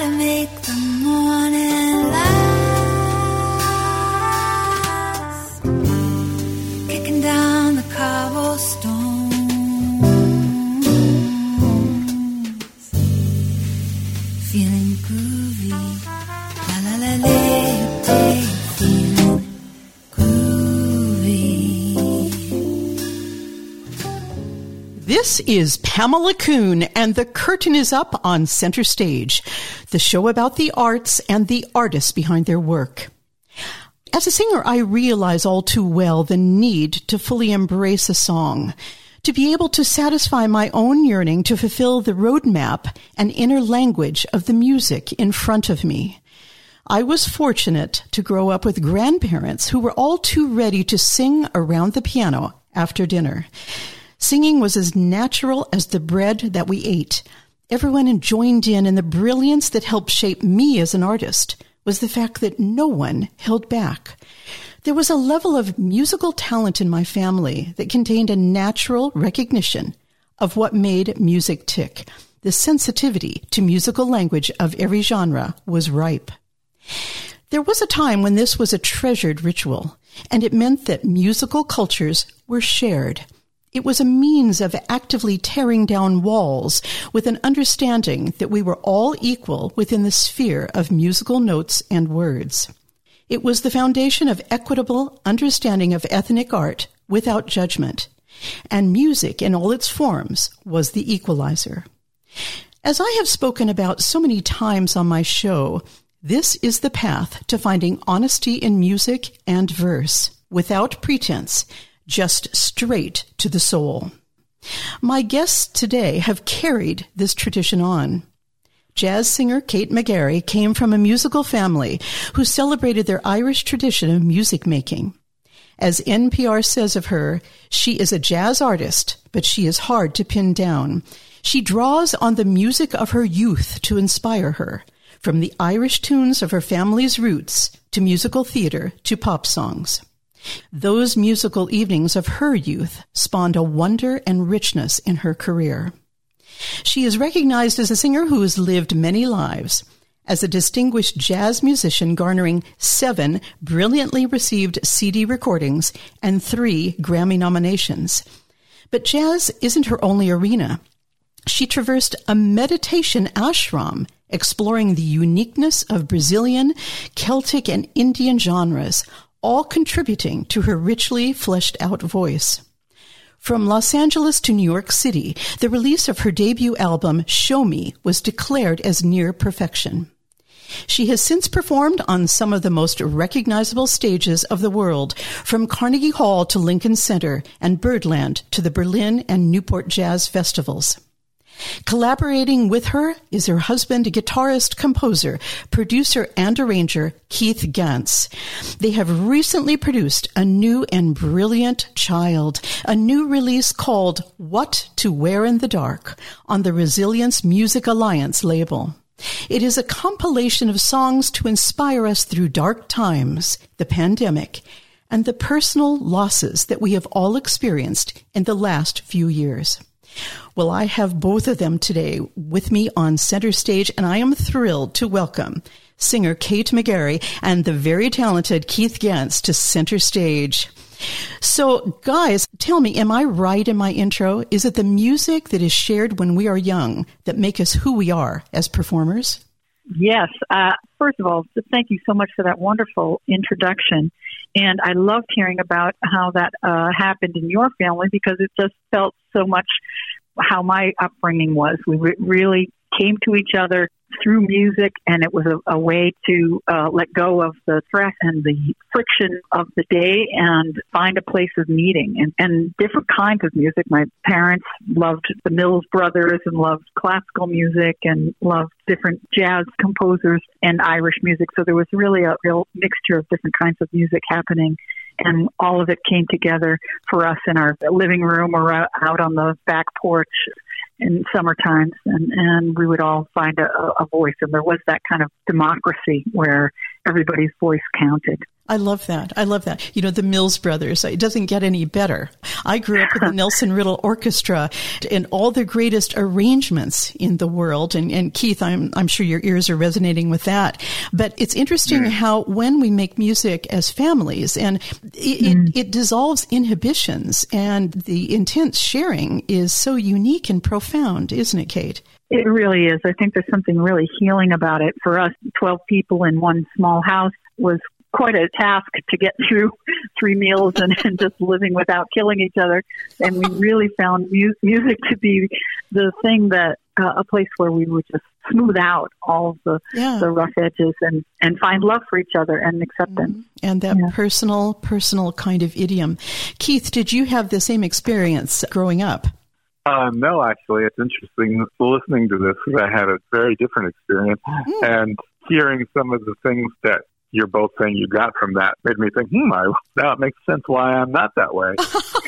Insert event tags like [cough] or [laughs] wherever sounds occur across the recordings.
to make is Pamela Kuhn, and the curtain is up on Center Stage, the show about the arts and the artists behind their work. As a singer, I realize all too well the need to fully embrace a song, to be able to satisfy my own yearning to fulfill the roadmap and inner language of the music in front of me. I was fortunate to grow up with grandparents who were all too ready to sing around the piano after dinner. Singing was as natural as the bread that we ate. Everyone joined in, and the brilliance that helped shape me as an artist was the fact that no one held back. There was a level of musical talent in my family that contained a natural recognition of what made music tick. The sensitivity to musical language of every genre was ripe. There was a time when this was a treasured ritual, and it meant that musical cultures were shared. It was a means of actively tearing down walls with an understanding that we were all equal within the sphere of musical notes and words. It was the foundation of equitable understanding of ethnic art without judgment, and music in all its forms was the equalizer. As I have spoken about so many times on my show, this is the path to finding honesty in music and verse, without pretense, just straight to the soul. My guests today have carried this tradition on. Jazz singer Kate McGarry came from a musical family who celebrated their Irish tradition of music making. As NPR says of her, she is a jazz artist, but she is hard to pin down. She draws on the music of her youth to inspire her, from the Irish tunes of her family's roots to musical theater to pop songs. Those musical evenings of her youth spawned a wonder and richness in her career. She is recognized as a singer who has lived many lives, as a distinguished jazz musician garnering seven brilliantly received CD recordings and three Grammy nominations. But jazz isn't her only arena. She traversed a meditation ashram exploring the uniqueness of Brazilian, Celtic, and Indian genres, all contributing to her richly fleshed out voice. From Los Angeles to New York City, the release of her debut album, Show Me, was declared as near perfection. She has since performed on some of the most recognizable stages of the world, from Carnegie Hall to Lincoln Center and Birdland to the Berlin and Newport Jazz Festivals. Collaborating with her is her husband, guitarist, composer, producer, and arranger, Keith Ganz. They have recently produced a new and brilliant child, a new release called What to Wear in the Dark on the Resilience Music Alliance label. It is a compilation of songs to inspire us through dark times, the pandemic, and the personal losses that we have all experienced in the last few years. Well, I have both of them today with me on center stage, and I am thrilled to welcome singer Kate McGarry and the very talented Keith Ganz to center stage. So, guys, tell me, am I right in my intro? Is it the music that is shared when we are young that make us who we are as performers? Yes. Uh, first of all, thank you so much for that wonderful introduction. And I loved hearing about how that uh, happened in your family because it just felt so much how my upbringing was. We re- really came to each other through music, and it was a, a way to uh, let go of the stress and the friction of the day and find a place of meeting and, and different kinds of music. My parents loved the Mills Brothers and loved classical music and loved different jazz composers and Irish music. So there was really a real mixture of different kinds of music happening and all of it came together for us in our living room or out on the back porch in summer times and, and we would all find a, a voice and there was that kind of democracy where everybody's voice counted. I love that. I love that. You know, the Mills Brothers, it doesn't get any better. I grew up with the [laughs] Nelson Riddle Orchestra and all the greatest arrangements in the world. And, and Keith, I'm, I'm sure your ears are resonating with that. But it's interesting mm. how when we make music as families and it, mm. it, it dissolves inhibitions and the intense sharing is so unique and profound, isn't it, Kate? It really is. I think there's something really healing about it. For us, 12 people in one small house was quite a task to get [laughs] through three meals and, and just living without killing each other. And we really found mu- music to be the thing that uh, a place where we would just smooth out all of the yeah. the rough edges and and find love for each other and acceptance. Mm-hmm. And that yeah. personal personal kind of idiom. Keith, did you have the same experience growing up? Uh, no, actually, it's interesting listening to this because I had a very different experience mm. and hearing some of the things that you're both saying you got from that made me think, hmm, I, [laughs] now it makes sense why I'm not that way. [laughs]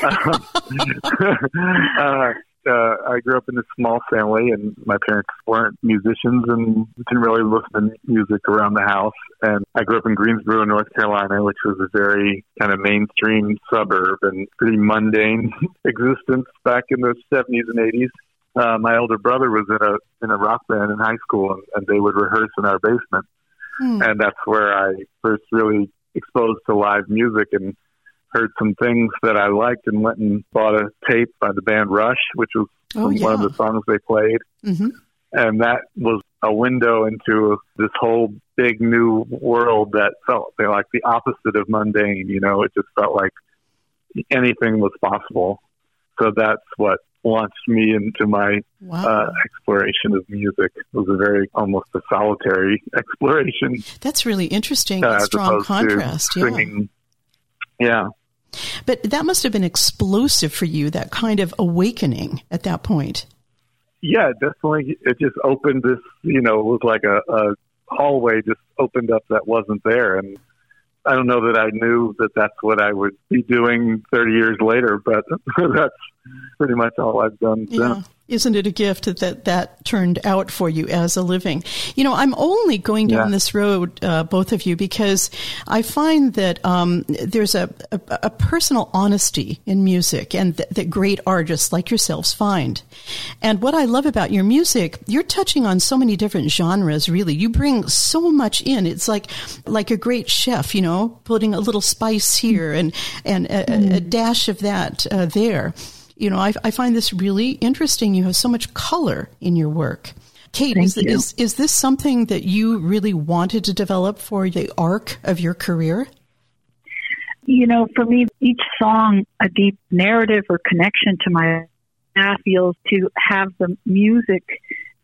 [laughs] uh, uh, I grew up in a small family, and my parents weren't musicians and didn't really listen to music around the house. And I grew up in Greensboro, North Carolina, which was a very kind of mainstream suburb and pretty mundane existence back in the 70s and 80s. Uh, my older brother was in a in a rock band in high school, and, and they would rehearse in our basement, hmm. and that's where I first really exposed to live music and heard some things that I liked and went and bought a tape by the band Rush, which was oh, yeah. one of the songs they played. Mm-hmm. And that was a window into this whole big new world that felt like the opposite of mundane. You know, it just felt like anything was possible. So that's what launched me into my wow. uh, exploration of music. It was a very almost a solitary [laughs] exploration. That's really interesting. Uh, strong contrast. Singing. Yeah. yeah. But that must have been explosive for you, that kind of awakening at that point. Yeah, definitely. It just opened this, you know, it was like a, a hallway just opened up that wasn't there. And I don't know that I knew that that's what I would be doing 30 years later, but [laughs] that's pretty much all I've done yeah. since. Isn't it a gift that, that turned out for you as a living? You know, I'm only going down yeah. this road, uh, both of you, because I find that um, there's a, a, a, personal honesty in music and th- that great artists like yourselves find. And what I love about your music, you're touching on so many different genres, really. You bring so much in. It's like, like a great chef, you know, putting a little spice here and, and a, mm. a dash of that uh, there you know, I, I find this really interesting. You have so much color in your work. Kate, is, is, is this something that you really wanted to develop for the arc of your career? You know, for me, each song a deep narrative or connection to my path feels to have the music,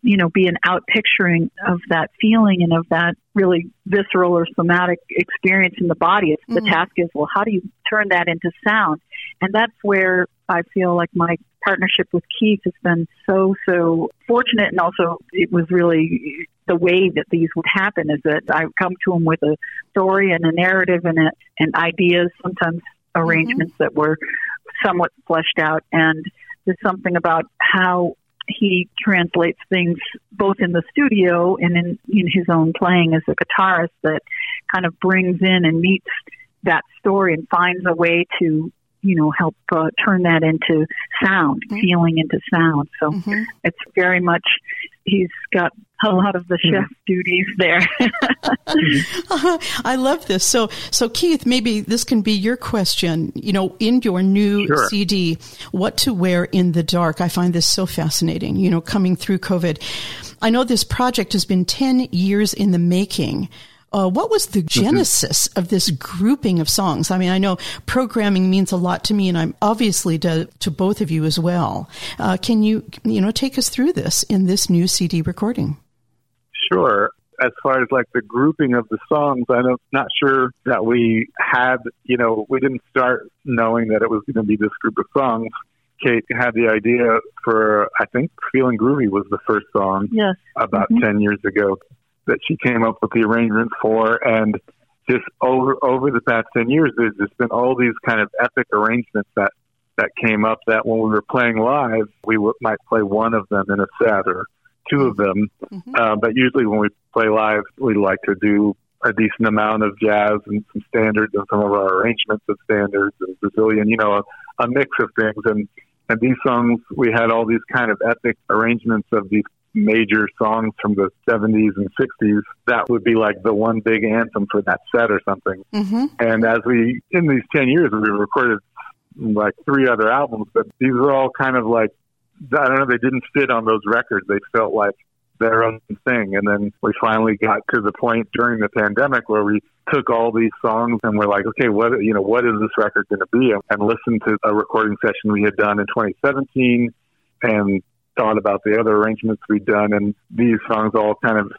you know, be an out picturing of that feeling and of that really visceral or somatic experience in the body. It's, mm-hmm. The task is, well, how do you turn that into sound? And that's where I feel like my partnership with Keith has been so, so fortunate. And also, it was really the way that these would happen is that I come to him with a story and a narrative and, a, and ideas, sometimes arrangements mm-hmm. that were somewhat fleshed out. And there's something about how he translates things both in the studio and in, in his own playing as a guitarist that kind of brings in and meets that story and finds a way to you know, help uh, turn that into sound, mm-hmm. feeling into sound. So mm-hmm. it's very much, he's got a lot of the mm-hmm. chef duties there. [laughs] I love this. So, so Keith, maybe this can be your question. You know, in your new sure. CD, "What to Wear in the Dark," I find this so fascinating. You know, coming through COVID, I know this project has been ten years in the making. Uh, what was the genesis mm-hmm. of this grouping of songs? I mean, I know programming means a lot to me, and I'm obviously to, to both of you as well. Uh, can you, you know, take us through this in this new CD recording? Sure. As far as like the grouping of the songs, I'm not sure that we had, you know, we didn't start knowing that it was going to be this group of songs. Kate had the idea for, I think, Feeling Groovy was the first song yes. about mm-hmm. 10 years ago that she came up with the arrangement for. And just over over the past ten years, there's just been all these kind of epic arrangements that that came up. That when we were playing live, we w- might play one of them in a set or two of them. Mm-hmm. Uh, but usually, when we play live, we like to do a decent amount of jazz and some standards and some of our arrangements of standards and Brazilian, you know, a, a mix of things. And, and these songs, we had all these kind of epic arrangements of these major songs from the 70s and 60s. That would be like the one big anthem for that set or something. Mm-hmm. And as we, in these 10 years, we recorded like three other albums, but these are all kind of like, I don't know, they didn't fit on those records. They felt like their own thing. And then we finally got to the point during the pandemic where we took all these songs and we're like, okay, what, you know, what is this record going to be? And listened to a recording session we had done in 2017 and thought about the other arrangements we'd done. And these songs all kind of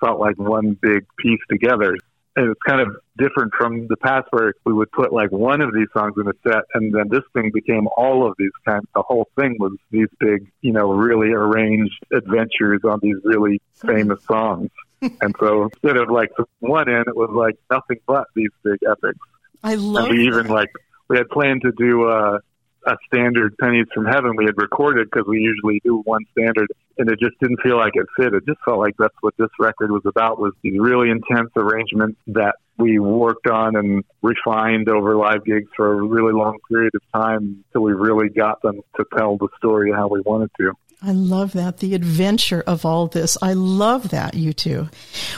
felt like one big piece together. And it's kind of different from the past where we would put like one of these songs in a set and then this thing became all of these kind the whole thing was these big you know really arranged adventures on these really famous [laughs] songs. And so instead of like one end it was like nothing but these big epics. I love and we even like we had planned to do uh a standard pennies from heaven. We had recorded because we usually do one standard and it just didn't feel like it fit. It just felt like that's what this record was about was these really intense arrangements that we worked on and refined over live gigs for a really long period of time until we really got them to tell the story how we wanted to I love that. The adventure of all this. I love that, you two.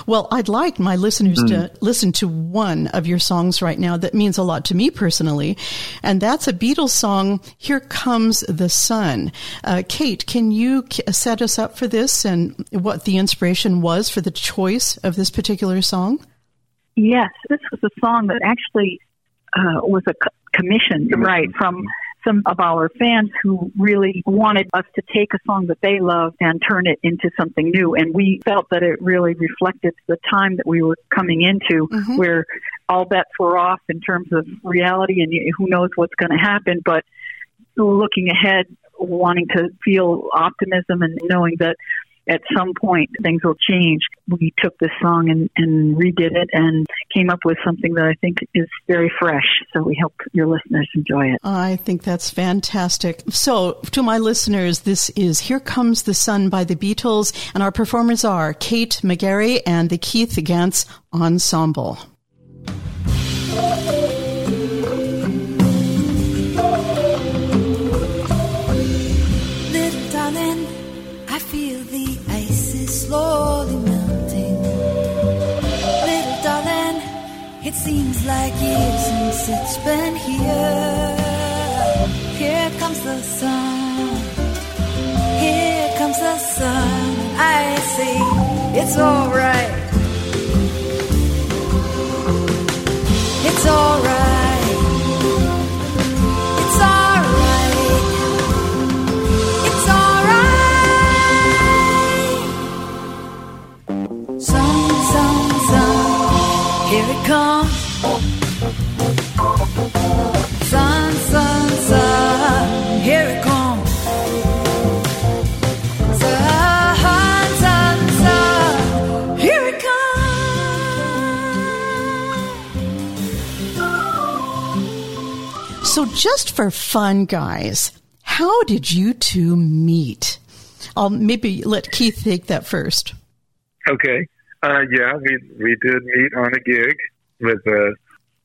Well, I'd like my listeners Mm. to listen to one of your songs right now that means a lot to me personally. And that's a Beatles song, Here Comes the Sun. Uh, Kate, can you k- set us up for this and what the inspiration was for the choice of this particular song? Yes, this was a song that actually uh, was a co- commission, right, from some of our fans who really wanted us to take a song that they loved and turn it into something new. And we felt that it really reflected the time that we were coming into, Mhm. where all bets were off in terms of reality and who knows what's going to happen. But looking ahead, wanting to feel optimism and knowing that at some point things will change. We took this song and, and redid it and came up with something that I think is very fresh. So we hope your listeners enjoy it. I think that's fantastic. So, to my listeners, this is Here Comes the Sun by the Beatles, and our performers are Kate McGarry and the Keith Ganz Ensemble. Seems like years since it's been here. Here comes the sun. Here comes the sun. I see it's alright. It's alright. Sun, here it comes. Sun, sun, sun, here it comes. Sun, sun, sun, here it comes. So, just for fun, guys, how did you two meet? I'll maybe let Keith take that first. Okay. Uh, yeah, we we did meet on a gig with uh,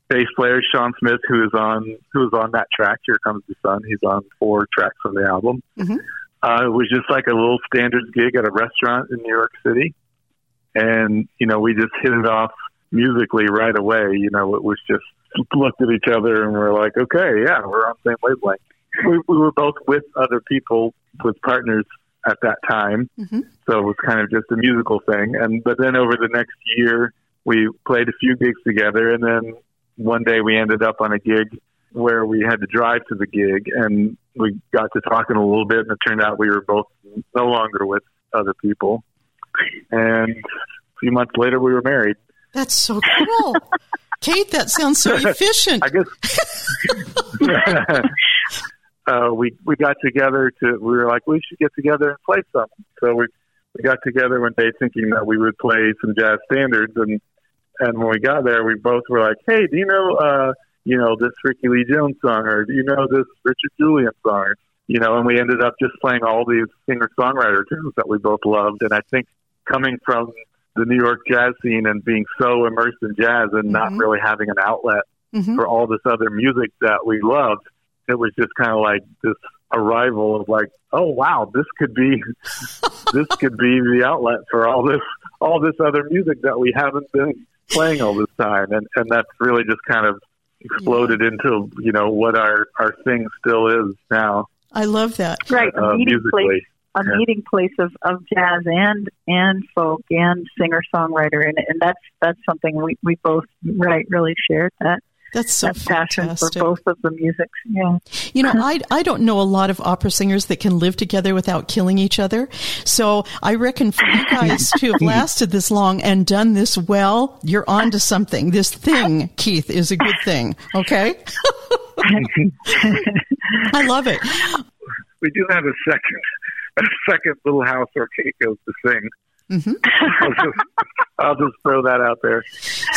bass player Sean Smith, who is on who is on that track. Here comes the sun. He's on four tracks on the album. Mhm. Uh, it was just like a little standards gig at a restaurant in New York City, and you know we just hit it off musically right away. You know, it was just looked at each other and we're like, okay, yeah, we're on the same wavelength. We, we were both with other people, with partners at that time. Mhm. So it was kind of just a musical thing. And but then over the next year, we played a few gigs together, and then one day we ended up on a gig where we had to drive to the gig, and we got to talking a little bit, and it turned out we were both no longer with other people. And a few months later, we were married. That's so cool. [laughs] Kate, that sounds so efficient. I guess [laughs] uh, we we got together to we were like we should get together and play something. So we we got together one day thinking that we would play some jazz standards and and when we got there we both were like, Hey, do you know uh you know this Rickie Lee Jones song or do you know this Richard Julian song? You know, and we ended up just playing all these singer songwriter tunes that we both loved and I think coming from the New York jazz scene and being so immersed in jazz and not Mhm. really having an outlet Mhm. for all this other music that we loved. It was just kind of like this arrival of like, oh wow, this could be [laughs] this could be the outlet for all this all this other music that we haven't been playing all this time, and and that's really just kind of exploded into you know what our our thing still is now I love that. Right, a uh, meeting place, a Yeah. meeting place of, of jazz and and folk and singer songwriter, and and that's that's something we we both right really shared that That's so that passion fantastic. for both of the musics. Yeah, You know, I, I don't know a lot of opera singers that can live together without killing each other. So I reckon [laughs] for you guys to have lasted this long and done this well, you're on to something. This thing, Keith, is a good thing. Okay? [laughs] I love it. we do have a second a second little house where Kate goes to sing. [laughs] Mhm. I'll, just, throw that out there.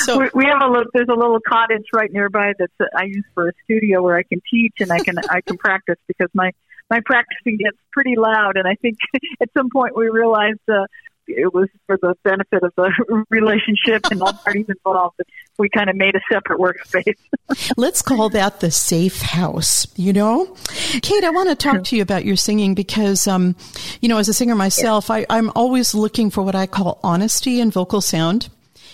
So, we, we have a little. There's a little cottage right nearby that I use for a studio where I can teach and I can I can practice because my my practicing gets pretty loud, and I think [laughs] at some point we realized. Uh, it was for the benefit of the [laughs] relationship and all parties involved. We kind of made a separate workspace. [laughs] let's call that the safe house, you know? Kate, I want to talk to you about your singing because, um, you know, as a singer myself, I, I'm always looking for what I call honesty in vocal sound.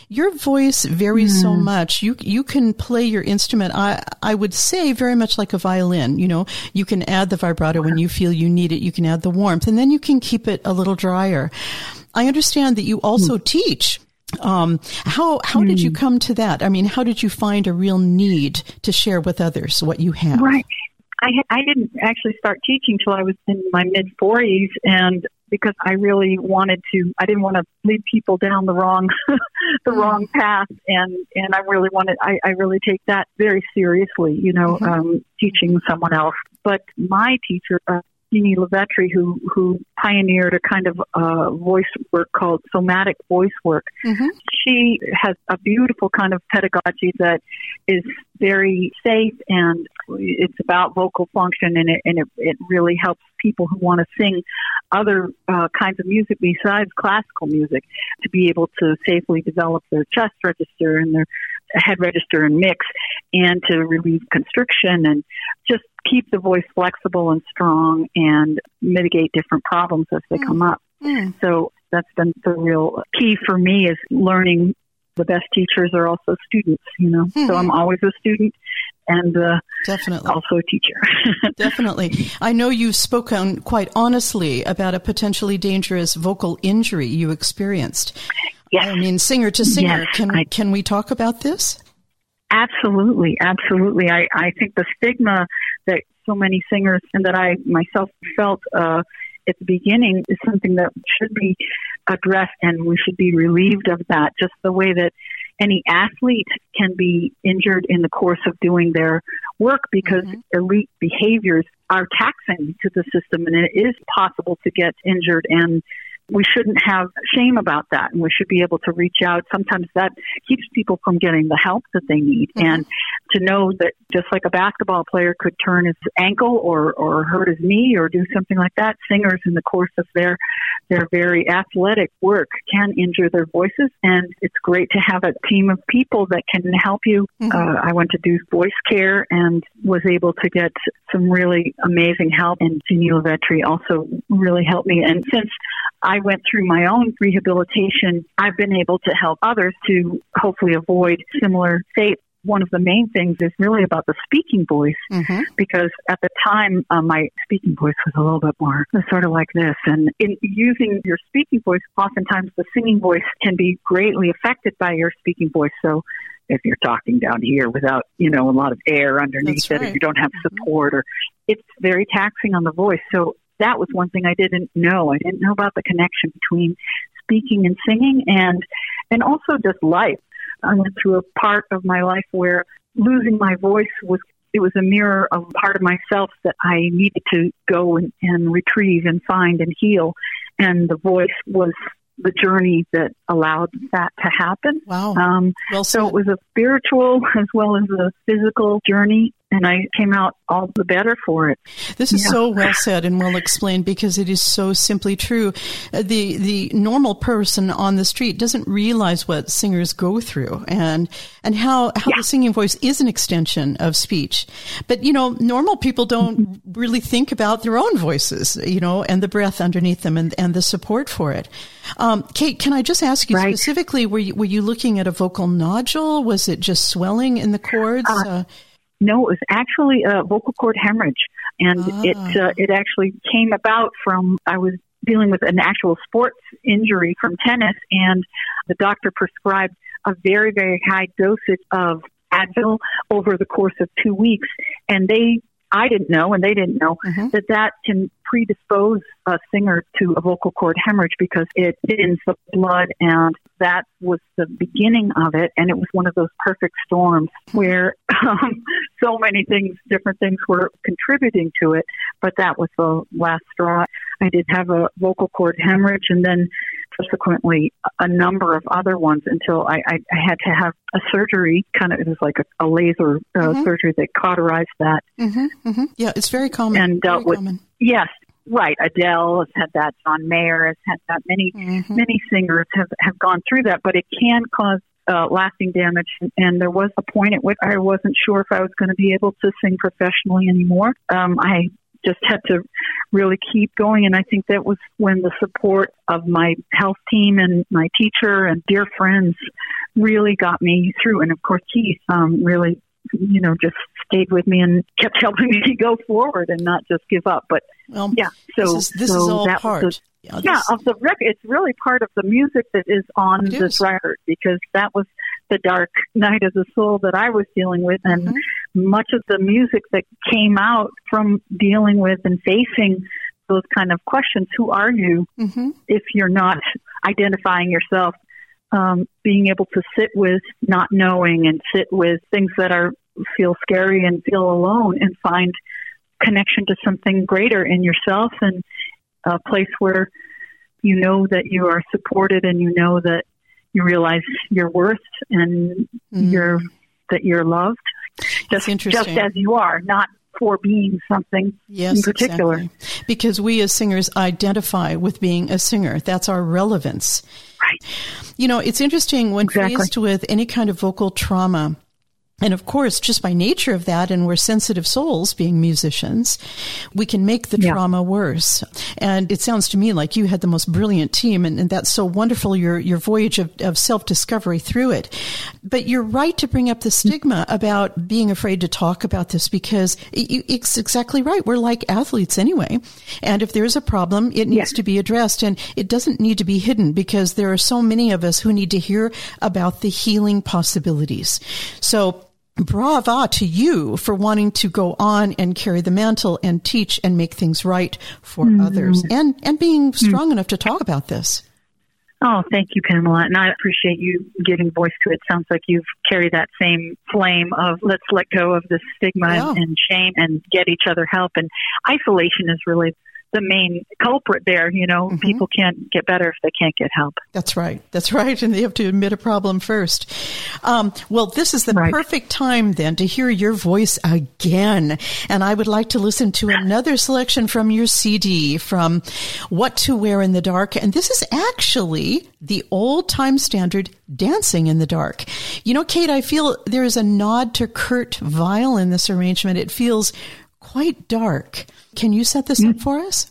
Your voice varies so much. You you can play your instrument. I I would say very much like a violin. You know, you can add the vibrato when you feel you need it. You can add the warmth, and then you can keep it a little drier. I understand that you also teach. Um, how how did you come to that? I mean, how did you find a real need to share with others what you have? Right. I I didn't actually start teaching till I was in my mid forties, and because I really wanted to, I didn't want to lead people down the wrong [laughs] the wrong path, and and I really wanted, I I really take that very seriously, you know, Mhm. um, teaching someone else. But my teacher. Uh, Jeannie LoVetri, who who pioneered a kind of uh, voice work called somatic voice work, Mhm. she has a beautiful kind of pedagogy that is very safe and it's about vocal function and it, and it, it really helps people who want to sing other uh, kinds of music besides classical music to be able to safely develop their chest register and their head register and mix and to relieve constriction and just keep the voice flexible and strong and mitigate different problems as they come up. Mm. So that's been the real key for me is learning the best teachers are also students, you know. So I'm always a student and uh, Definitely. also a teacher. [laughs] Definitely. I know you've spoken quite honestly about a potentially dangerous vocal injury you experienced. Yes, I mean, singer to singer. Yes, can I- can we talk about this? absolutely, absolutely. I, I think the stigma that so many singers and that I myself felt uh, at the beginning is something that should be addressed and we should be relieved of that, just the way that any athlete can be injured in the course of doing their work because Mhm. elite behaviors are taxing to the system and it is possible to get injured and we shouldn't have shame about that and we should be able to reach out sometimes that keeps people from getting the help that they need Mhm. and to know that just like a basketball player could turn his ankle or or hurt his knee or do something like that singers in the course of their their very athletic work can injure their voices and it's great to have a team of people that can help you Mhm. uh, i went to do voice care and was able to get some really amazing help and Jeannie LoVetri also really helped me and since I went through my own rehabilitation. I've been able to help others to hopefully avoid similar fate. One of the main things is really about the speaking voice Mm-hmm. because at the time uh, my speaking voice was a little bit more sort of like this. And in using your speaking voice, oftentimes the singing voice can be greatly affected by your speaking voice. So if you're talking down here without, you know, a lot of air underneath That's it, right. if you don't have support, or it's very taxing on the voice. So that was one thing I didn't know. I didn't know about the connection between speaking and singing, and and also just life. I went through a part of my life where losing my voice was it was a mirror of part of myself that I needed to go and, and retrieve and find and heal. And the voice was the journey that allowed that to happen. Wow. Um, well so it was a spiritual [laughs] as well as a physical journey. And I came out all the better for it. This is yeah. so well said and well explained because it is so simply true. Uh, the the normal person on the street doesn't realize what singers go through and and how how yeah. the singing voice is an extension of speech. But you know, normal people don't mm-hmm. really think about their own voices, you know, and the breath underneath them and and the support for it. Um, Kate, can I just ask you right. specifically? Were you were you looking at a vocal nodule? Was it just swelling in the cords? Uh, uh, no, it was actually a vocal cord hemorrhage, and ah. it uh, it actually came about from I was dealing with an actual sports injury from tennis, and the doctor prescribed a very very high dosage of Advil over the course of two weeks, and they I didn't know and they didn't know mm-hmm. that that can predispose a singer to a vocal cord hemorrhage because it thins the blood and that was the beginning of it and it was one of those perfect storms where um, so many things different things were contributing to it but that was the last straw i did have a vocal cord hemorrhage and then subsequently a number of other ones until I, I, I had to have a surgery. Kind of, it was like a, a laser uh, mm-hmm. surgery that cauterized that. Mm-hmm, mm-hmm. Yeah, it's very common. And dealt with common. yes, right. Adele has had that. John Mayer has had that. Many mm-hmm. many singers have have gone through that, but it can cause uh, lasting damage. And there was a point at which I wasn't sure if I was going to be able to sing professionally anymore. Um, I just had to really keep going. And I think that was when the support of my health team and my teacher and dear friends really got me through. And of course, Keith um, really, you know, just stayed with me and kept [laughs] helping me to go forward and not just give up. But well, yeah, so this is, this so is all part. Yeah, yeah, of the record. It's really part of the music that is on this is. record because that was the dark night of the soul that I was dealing with, and mm-hmm. Much of the music that came out from dealing with and facing those kind of questions. Who are you mm-hmm. if you're not identifying yourself? Um, being able to sit with not knowing and sit with things that are feel scary and feel alone and find connection to something greater in yourself and a place where you know that you are supported and you know that you realize your worth and mm. you're that you're loved just, just as you are, not for being something yes, in particular. Exactly. Because we as singers identify with being a singer. That's our relevance. Right. You know, it's interesting when exactly. faced with any kind of vocal trauma, and of course, just by nature of that, and we're sensitive souls being musicians, we can make the yeah. trauma worse. And it sounds to me like you had the most brilliant team, and, and that's so wonderful, your, your voyage of, of self discovery through it. But you're right to bring up the stigma about being afraid to talk about this because it's exactly right. We're like athletes anyway. And if there's a problem, it needs yes. to be addressed, and it doesn't need to be hidden because there are so many of us who need to hear about the healing possibilities. So, brava to you for wanting to go on and carry the mantle and teach and make things right for mm-hmm. others and, and being strong mm-hmm. enough to talk about this. Oh, thank you, Pamela. And I appreciate you giving voice to it. Sounds like you've carried that same flame of let's let go of the stigma yeah. and, and shame and get each other help. And isolation is really the main culprit there. You know, mm-hmm. people can't get better if they can't get help. That's right. That's right. And they have to admit a problem first. Um, well, this is the right. perfect time then to hear your voice again. And I would like to listen to another selection from your CD from What to Wear in the Dark. And this is actually the old time standard Dancing in the Dark. You know, Kate, I feel there is a nod to Kurt Weill in this arrangement. It feels quite dark. Can you set this up for us?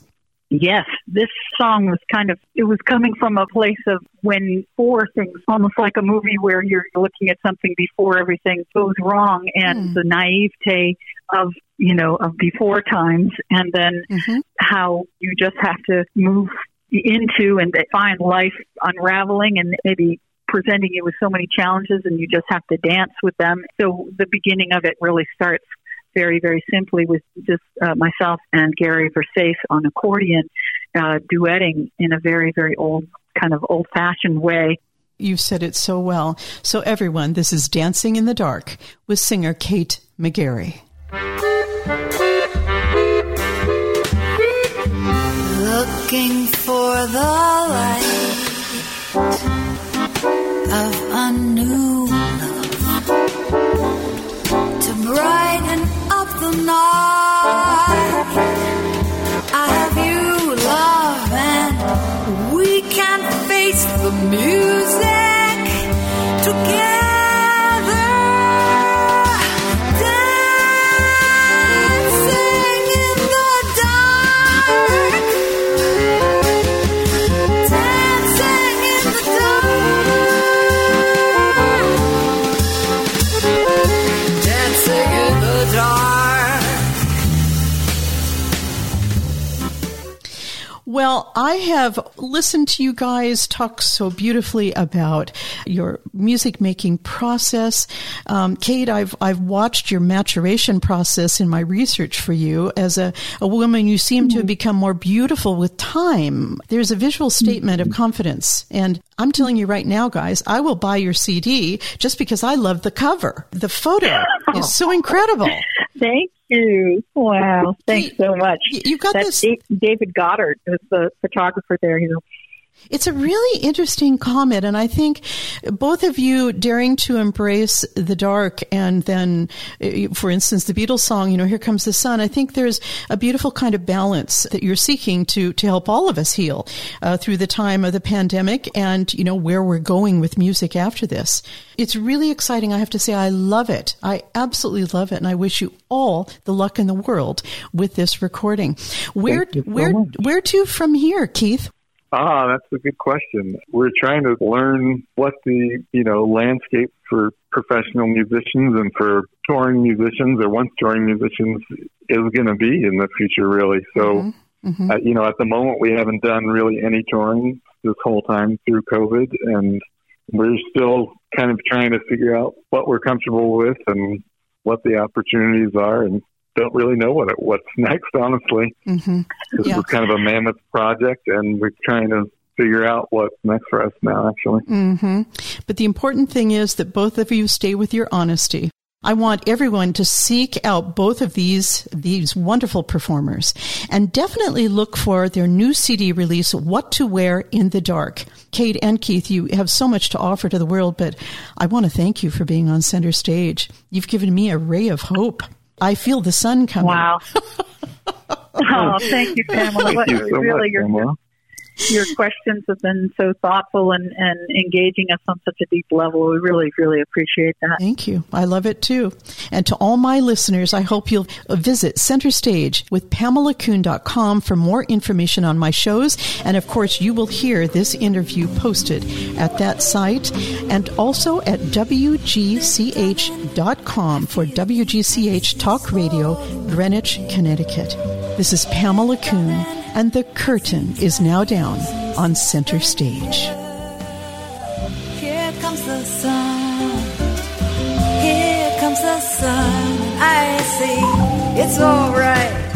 Yes, this song was kind of, it was coming from a place of when four things, almost like a movie where you're looking at something before everything goes wrong and mm. the naivete of, you know, of before times and then mm-hmm. how you just have to move into and find life unraveling and maybe presenting you with so many challenges and you just have to dance with them. So the beginning of it really starts very, very simply with just uh, myself and Gary Versace on accordion, uh, duetting in a very, very old, kind of old fashioned way. You've said it so well. So, everyone, this is Dancing in the Dark with singer Kate McGarry. Looking for the light of a new I have listened to you guys talk so beautifully about your music making process. Um, Kate, I've, I've watched your maturation process in my research for you. As a, a woman, you seem to have become more beautiful with time. There's a visual statement of confidence. And I'm telling you right now, guys, I will buy your CD just because I love the cover. The photo [laughs] is so incredible. Thank you. Wow. Thanks so much. You got That's this. David Goddard was the photographer there. You know, It's a really interesting comment, and I think both of you daring to embrace the dark, and then, uh, for instance, the Beatles song, you know, "Here Comes the Sun." I think there's a beautiful kind of balance that you're seeking to to help all of us heal uh, through the time of the pandemic, and you know where we're going with music after this. It's really exciting. I have to say, I love it. I absolutely love it, and I wish you all the luck in the world with this recording. Where so where where to from here, Keith? Ah, that's a good question. We're trying to learn what the, you know, landscape for professional musicians and for touring musicians or once touring musicians is going to be in the future, really. So, Mhm. uh, you know, at the moment we haven't done really any touring this whole time through COVID and we're still kind of trying to figure out what we're comfortable with and what the opportunities are and don't really know what what's [laughs] next, honestly. hmm This Yeah. is kind of a mammoth project, and we're trying to figure out what's next for us now, actually. hmm But the important thing is that both of you stay with your honesty. I want everyone to seek out both of these these wonderful performers and definitely look for their new CD release What to Wear in the Dark. Kate and Keith, you have so much to offer to the world, but I want to thank you for being on center stage. You've given me a ray of hope. I feel the sun coming. wow. [laughs] oh, thank you, Pamela. Thank you so really, much, your Pamela. Your questions have been so thoughtful and, and engaging us on such a deep level. We really, really appreciate that. Thank you. I love it too. And to all my listeners, I hope you'll visit Center Stage with PamelaCoon.com for more information on my shows. And of course, you will hear this interview posted at that site and also at WGCH.com for WGCH Talk Radio, Greenwich, Connecticut. This is Pamela Coon, and the curtain is now down on Center Stage. Here comes the sun. Here comes the sun. I see it's alright.